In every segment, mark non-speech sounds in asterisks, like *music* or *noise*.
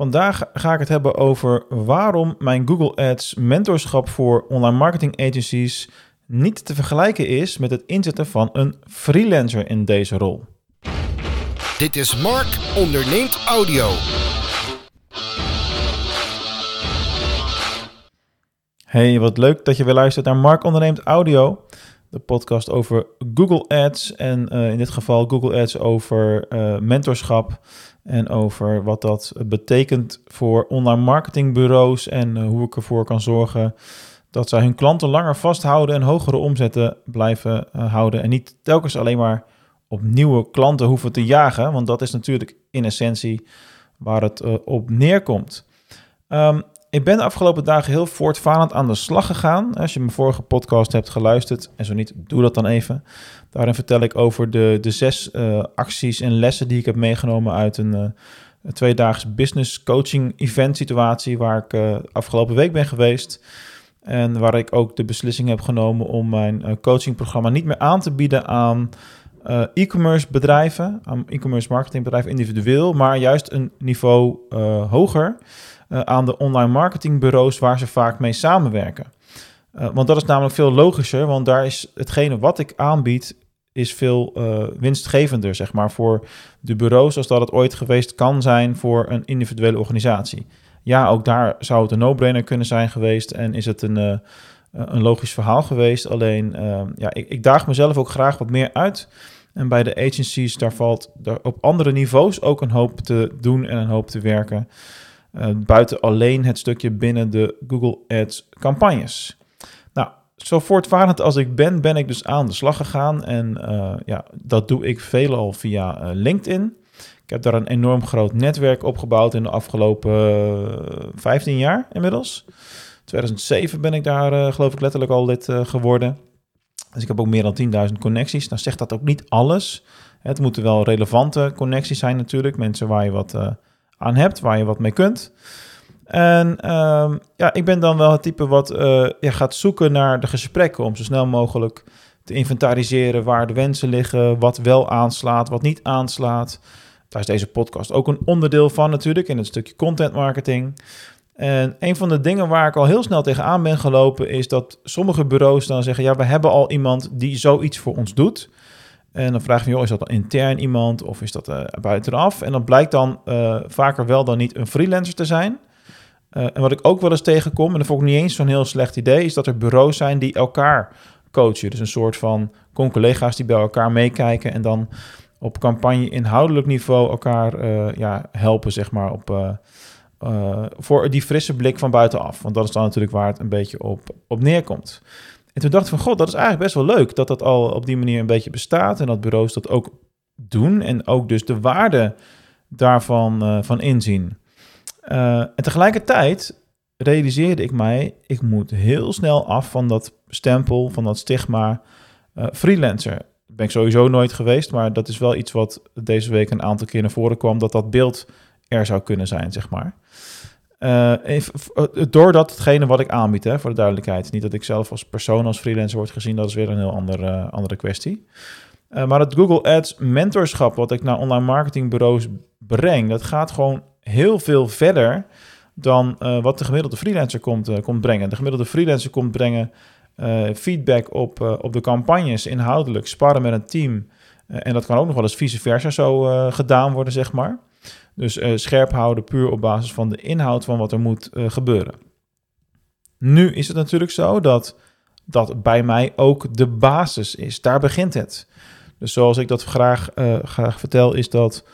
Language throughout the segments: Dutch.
Vandaag ga ik het hebben over waarom mijn Google Ads mentorschap voor online marketing agencies niet te vergelijken is met het inzetten van een freelancer in deze rol. Dit is Mark onderneemt audio. Hey, wat leuk dat je weer luistert naar Mark onderneemt audio. De podcast over Google Ads en uh, in dit geval Google Ads over uh, mentorschap en over wat dat betekent voor online marketingbureaus en uh, hoe ik ervoor kan zorgen dat zij hun klanten langer vasthouden en hogere omzetten blijven houden en niet telkens alleen maar op nieuwe klanten hoeven te jagen, want dat is natuurlijk in essentie waar het op neerkomt. Um, ik ben de afgelopen dagen heel voortvarend aan de slag gegaan. Als je mijn vorige podcast hebt geluisterd, en zo niet, doe dat dan even. Daarin vertel ik over de, de zes uh, acties en lessen die ik heb meegenomen uit een uh, tweedaags business coaching event situatie waar ik uh, afgelopen week ben geweest. En waar ik ook de beslissing heb genomen om mijn coachingprogramma niet meer aan te bieden aan e-commerce bedrijven, aan e-commerce marketingbedrijven individueel, maar juist een niveau hoger. Uh, aan de online marketingbureaus waar ze vaak mee samenwerken. Uh, want dat is namelijk veel logischer, want daar is hetgene wat ik aanbied, is veel uh, winstgevender, zeg maar, voor de bureaus als dat het ooit geweest kan zijn voor een individuele organisatie. Ja, ook daar zou het een no-brainer kunnen zijn geweest en is het een, een logisch verhaal geweest. Alleen, ja, ik, ik daag mezelf ook graag wat meer uit. En bij de agencies, daar valt daar op andere niveaus ook een hoop te doen en een hoop te werken. Uh, buiten alleen het stukje binnen de Google Ads campagnes. Nou, zo voortvarend als ik ben, ben ik dus aan de slag gegaan. En uh, ja, dat doe ik veelal via uh, LinkedIn. Ik heb daar een enorm groot netwerk opgebouwd in de afgelopen 15 jaar inmiddels. 2007 ben ik daar, geloof ik, letterlijk al lid geworden. Dus ik heb ook meer dan 10.000 connecties. Nou zegt dat ook niet alles. Het moeten wel relevante connecties zijn natuurlijk. Mensen waar je wat aan hebt, waar je wat mee kunt. En uh, ja, ik ben dan wel het type wat uh, ja, gaat zoeken naar de gesprekken om zo snel mogelijk te inventariseren waar de wensen liggen, wat wel aanslaat, wat niet aanslaat. Daar is deze podcast ook een onderdeel van natuurlijk in het stukje content marketing. En een van de dingen waar ik al heel snel tegenaan ben gelopen is dat sommige bureaus dan zeggen: ja, we hebben al iemand die zoiets voor ons doet. En dan vraag je, joh, is dat dan intern iemand of is dat uh, buitenaf? En dat blijkt dan uh, vaker wel dan niet een freelancer te zijn. Uh, en wat ik ook wel eens tegenkom, en dat vond ik niet eens zo'n heel slecht idee, is dat er bureaus zijn die elkaar coachen. Dus een soort van collega's die bij elkaar meekijken en dan op campagne inhoudelijk niveau elkaar ja, helpen, zeg maar, op, voor die frisse blik van buitenaf. Want dat is dan natuurlijk waar het een beetje op, op neerkomt. En toen dacht ik van, god, dat is eigenlijk best wel leuk dat dat al op die manier een beetje bestaat en dat bureaus dat ook doen en ook dus de waarde daarvan uh, van inzien. Uh, en tegelijkertijd realiseerde ik mij, ik moet heel snel af van dat stempel, van dat stigma uh, freelancer. ben ik sowieso nooit geweest, maar dat is wel iets wat deze week een aantal keer naar voren kwam, dat dat beeld er zou kunnen zijn, zeg maar. Uh, doordat hetgene wat ik aanbied, hè, voor de duidelijkheid. Niet dat ik zelf als persoon, als freelancer word gezien, dat is weer een heel andere, andere kwestie. Maar het Google Ads mentorschap wat ik naar online marketingbureaus breng, dat gaat gewoon heel veel verder dan wat de gemiddelde freelancer komt, komt brengen. De gemiddelde freelancer komt brengen feedback op, op de campagnes, inhoudelijk, sparren met een team. en dat kan ook nog wel eens vice versa zo gedaan worden, zeg maar. Dus uh, scherp houden puur op basis van de inhoud van wat er moet uh, gebeuren. Nu is het natuurlijk zo dat dat bij mij ook de basis is. Daar begint het. Dus zoals ik dat graag, uh, graag vertel, is dat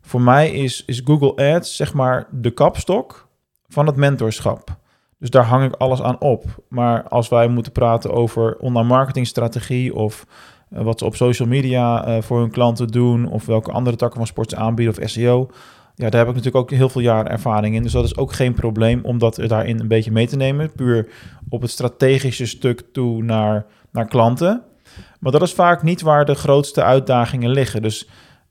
voor mij is, is Google Ads zeg maar de kapstok van het mentorschap. Dus daar hang ik alles aan op. Maar als wij moeten praten over online marketingstrategie of wat ze op social media voor hun klanten doen, of welke andere takken van sport ze aanbieden of SEO, ja, daar heb ik natuurlijk ook heel veel jaren ervaring in. Dus dat is ook geen probleem om dat daarin een beetje mee te nemen. Puur op het strategische stuk toe naar, naar klanten. Maar dat is vaak niet waar de grootste uitdagingen liggen. Dus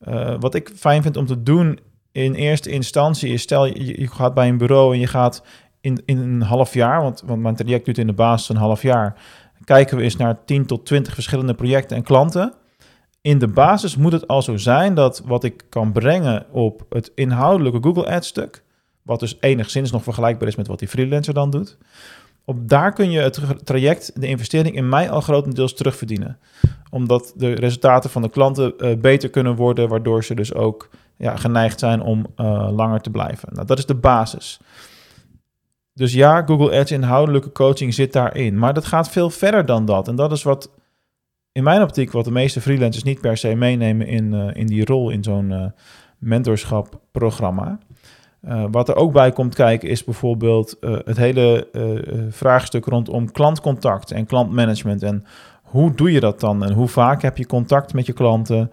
uh, wat ik fijn vind om te doen in eerste instantie is... stel je, je gaat bij een bureau en je gaat in, in een half jaar... Want, want mijn traject duurt in de basis een half jaar... kijken we eens naar 10 tot 20 verschillende projecten en klanten in de basis moet het al zo zijn dat wat ik kan brengen op het inhoudelijke Google Ads stuk, wat dus enigszins nog vergelijkbaar is met wat die freelancer dan doet. Op daar kun je het traject, de investering in mij al grotendeels terugverdienen. Omdat de resultaten van de klanten uh, beter kunnen worden, waardoor ze dus ook ja, geneigd zijn om uh, langer te blijven. Nou, dat is de basis. Dus ja, Google Ads inhoudelijke coaching zit daarin. Maar dat gaat veel verder dan dat. En dat is wat in mijn optiek wat de meeste freelancers niet per se meenemen in, uh, in die rol in zo'n uh, mentorschap programma. Uh, wat er ook bij komt kijken is bijvoorbeeld het hele vraagstuk rondom klantcontact en klantmanagement. En hoe doe je dat dan? En hoe vaak heb je contact met je klanten?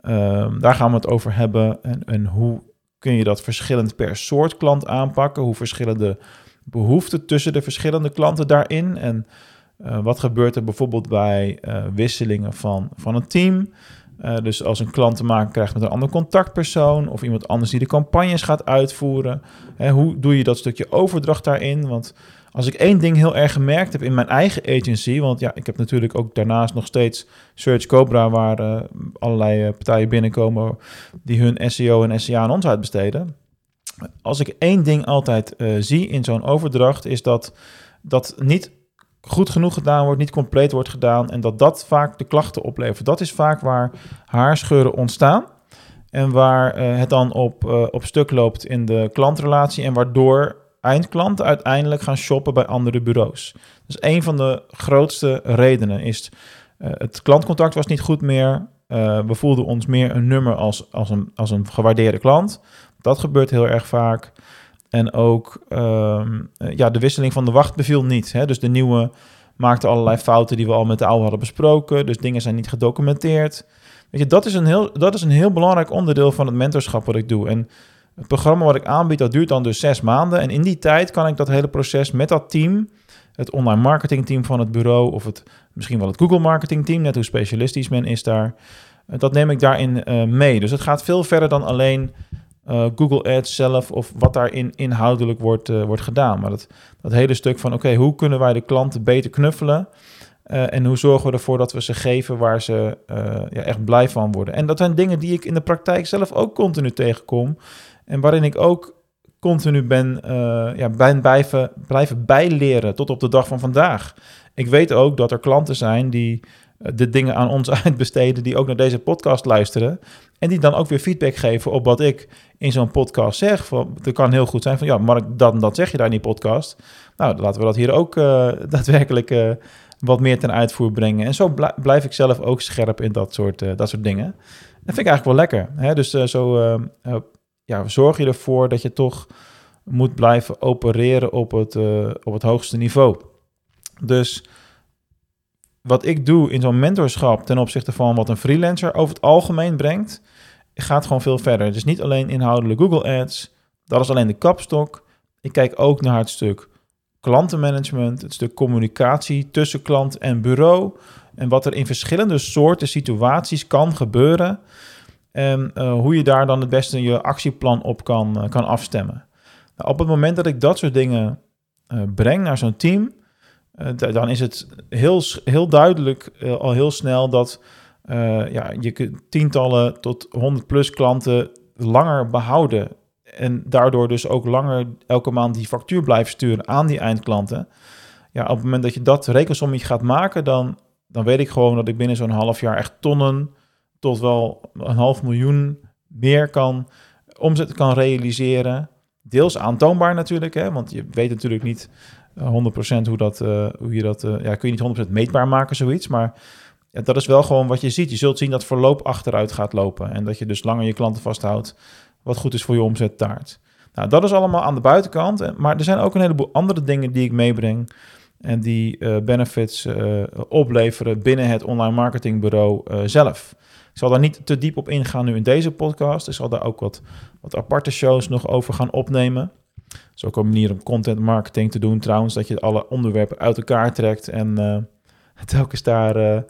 Ehm, daar gaan we het over hebben. En, en hoe kun je dat verschillend per soort klant aanpakken? Hoe verschillende behoeften tussen de verschillende klanten daarin? En uh, wat gebeurt er bijvoorbeeld bij uh, wisselingen van, van een team? Uh, dus als een klant te maken krijgt met een andere contactpersoon of iemand anders die de campagnes gaat uitvoeren. Hè, hoe doe je dat stukje overdracht daarin? Want als ik één ding heel erg gemerkt heb in mijn eigen agency, want ja, ik heb natuurlijk ook daarnaast nog steeds Search Cobra, waar allerlei partijen binnenkomen die hun SEO en SEA aan ons uitbesteden. Als ik één ding altijd zie in zo'n overdracht, is dat dat niet goed genoeg gedaan wordt, niet compleet wordt gedaan en dat dat vaak de klachten oplevert. Dat is vaak waar haarscheuren ontstaan en waar uh, het dan op, uh, op stuk loopt in de klantrelatie en waardoor eindklanten uiteindelijk gaan shoppen bij andere bureaus. Dus een van de grootste redenen is het klantcontact was niet goed meer. we voelden ons meer een nummer als, als, een, als een gewaardeerde klant. Dat gebeurt heel erg vaak. En ook ehm, ja, de wisseling van de wacht beviel niet. Hè? Dus de nieuwe maakte allerlei fouten die we al met de oude hadden besproken. Dus dingen zijn niet gedocumenteerd. Weet je, dat is een heel, dat is een heel belangrijk onderdeel van het mentorschap wat ik doe. En het programma wat ik aanbied, dat duurt dan dus zes maanden. En in die tijd kan ik dat hele proces met dat team, het online marketingteam van het bureau, of het, misschien wel het Google marketingteam, net hoe specialistisch men is daar, dat neem ik daarin uh, mee. Dus het gaat veel verder dan alleen uh, Google Ads zelf of wat daarin inhoudelijk wordt, uh, wordt gedaan. Maar dat, dat hele stuk van oké, hoe kunnen wij de klanten beter knuffelen? Uh, en hoe zorgen we ervoor dat we ze geven waar ze ja, echt blij van worden? En dat zijn dingen die ik in de praktijk zelf ook continu tegenkom. En waarin ik ook continu ben, ja, blijven, blijven bijleren tot op de dag van vandaag. Ik weet ook dat er klanten zijn die de dingen aan ons *laughs* uitbesteden, die ook naar deze podcast luisteren. En die dan ook weer feedback geven op wat ik in zo'n podcast zeg. Het kan heel goed zijn van, ja, Mark, dat en dat zeg je daar in die podcast. Nou, laten we dat hier ook uh, *laughs* daadwerkelijk uh, wat meer ten uitvoer brengen. En zo blijf ik zelf ook scherp in dat soort, uh, dat soort dingen. Dat vind ik eigenlijk wel lekker. Hè? Dus zo ja, zorg je ervoor dat je toch moet blijven opereren op het, op het hoogste niveau. Dus wat ik doe in zo'n mentorschap ten opzichte van wat een freelancer over het algemeen brengt, gaat gewoon veel verder. Dus niet alleen inhoudelijk Google Ads, dat is alleen de kapstok. Ik kijk ook naar het stuk klantenmanagement, het stuk communicatie tussen klant en bureau en wat er in verschillende soorten situaties kan gebeuren en uh, hoe je daar dan het beste je actieplan op kan, uh, kan afstemmen. Nou, op het moment dat ik dat soort dingen uh, breng naar zo'n team, dan is het heel, heel duidelijk uh, al heel snel dat uh, ja, je tientallen tot 100 plus klanten langer behouden. En daardoor dus ook langer elke maand die factuur blijven sturen aan die eindklanten. Ja, op het moment dat je dat rekensommetje gaat maken, dan, dan weet ik gewoon dat ik binnen zo'n half jaar echt tonnen tot wel een half miljoen meer kan omzet kan realiseren. Deels aantoonbaar natuurlijk, hè, want je weet natuurlijk niet 100% hoe, dat, uh, hoe je dat... Uh, ja, kun je niet 100% meetbaar maken, zoiets. Maar dat is wel gewoon wat je ziet. Je zult zien dat verloop achteruit gaat lopen. En dat je dus langer je klanten vasthoudt. Wat goed is voor je omzettaart. Nou, dat is allemaal aan de buitenkant. Maar er zijn ook een heleboel andere dingen die ik meebreng. En die benefits opleveren binnen het online marketingbureau zelf. Ik zal daar niet te diep op ingaan nu in deze podcast. Ik zal daar ook wat, wat aparte shows nog over gaan opnemen is ook een manier om content marketing te doen trouwens, dat je alle onderwerpen uit elkaar trekt en uh, *laughs* telkens daar uh,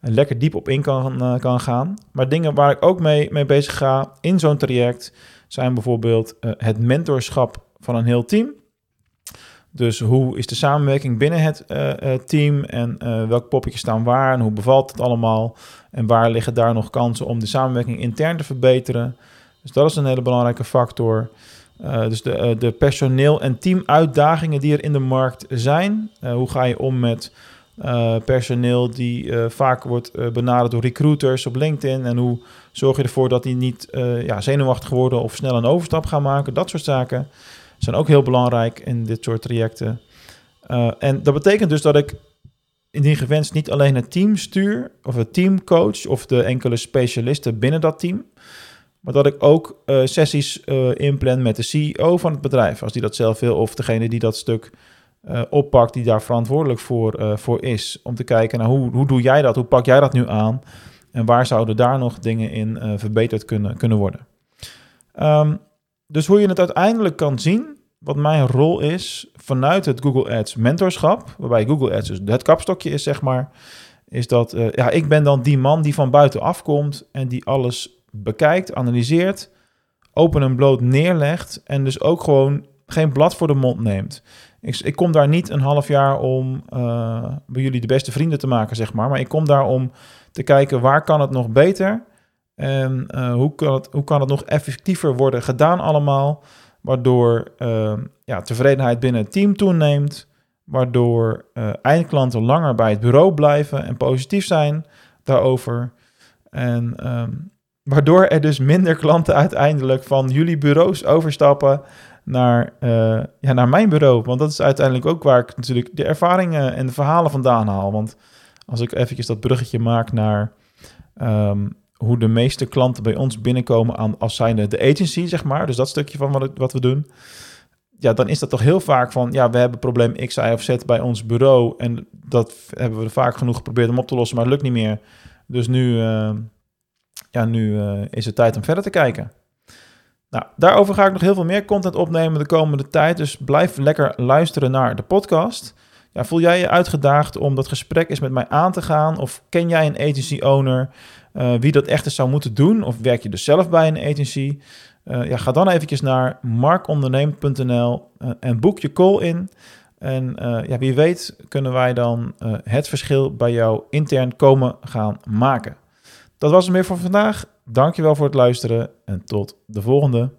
lekker diep op in kan, uh, kan gaan. Maar dingen waar ik ook mee, mee bezig ga in zo'n traject zijn bijvoorbeeld het mentorschap van een heel team. Dus hoe is de samenwerking binnen het team en welke poppetjes staan waar en hoe bevalt het allemaal en waar liggen daar nog kansen om de samenwerking intern te verbeteren. Dus dat is een hele belangrijke factor. Uh, dus de, uh, de personeel- en teamuitdagingen die er in de markt zijn. Uh, hoe ga je om met personeel die vaak wordt benaderd door recruiters op LinkedIn? En hoe zorg je ervoor dat die niet ja, zenuwachtig worden of snel een overstap gaan maken? Dat soort zaken zijn ook heel belangrijk in dit soort trajecten. en dat betekent dus dat ik indien gewenst niet alleen het team stuur of het teamcoach of de enkele specialisten binnen dat team, maar dat ik ook uh, sessies uh, inplan met de CEO van het bedrijf, als die dat zelf wil, of degene die dat stuk uh, oppakt, die daar verantwoordelijk voor, voor is. Om te kijken naar hoe, hoe doe jij dat, hoe pak jij dat nu aan en waar zouden daar nog dingen in verbeterd kunnen, kunnen worden. Um, dus hoe je het uiteindelijk kan zien, wat mijn rol is vanuit het Google Ads mentorschap, waarbij Google Ads dus het kapstokje is, zeg maar, is dat ja, ik ben dan die man die van buiten komt en die alles bekijkt, analyseert, open en bloot neerlegt en dus ook gewoon geen blad voor de mond neemt. Ik, ik kom daar niet een half jaar om uh, bij jullie de beste vrienden te maken, zeg maar. Maar ik kom daar om te kijken waar kan het nog beter en uh, hoe, kan het, hoe kan het nog effectiever worden gedaan allemaal. Waardoor uh, ja, tevredenheid binnen het team toeneemt. Waardoor eindklanten langer bij het bureau blijven en positief zijn daarover. En um, Waardoor er dus minder klanten uiteindelijk van jullie bureaus overstappen naar, uh, ja, naar mijn bureau. Want dat is uiteindelijk ook waar ik natuurlijk de ervaringen en de verhalen vandaan haal. Want als ik eventjes dat bruggetje maak naar um, hoe de meeste klanten bij ons binnenkomen aan, als zijnde de agency, zeg maar. Dus dat stukje van wat, wat we doen. Ja, dan is dat toch heel vaak van, ja, we hebben probleem X, Y of Z bij ons bureau. En dat hebben we vaak genoeg geprobeerd om op te lossen, maar het lukt niet meer. Dus nu... Uh, ja, nu uh, is het tijd om verder te kijken. Nou, daarover ga ik nog heel veel meer content opnemen de komende tijd. Dus blijf lekker luisteren naar de podcast. Ja, voel jij je uitgedaagd om dat gesprek eens met mij aan te gaan? Of ken jij een agency owner uh, wie dat echt eens zou moeten doen? Of werk je dus zelf bij een agency? Uh, ja, ga dan eventjes naar markonderneemt.nl en boek je call in. En ja, wie weet kunnen wij dan het verschil bij jou intern komen gaan maken. Dat was het meer voor vandaag. Dankjewel voor het luisteren en tot de volgende.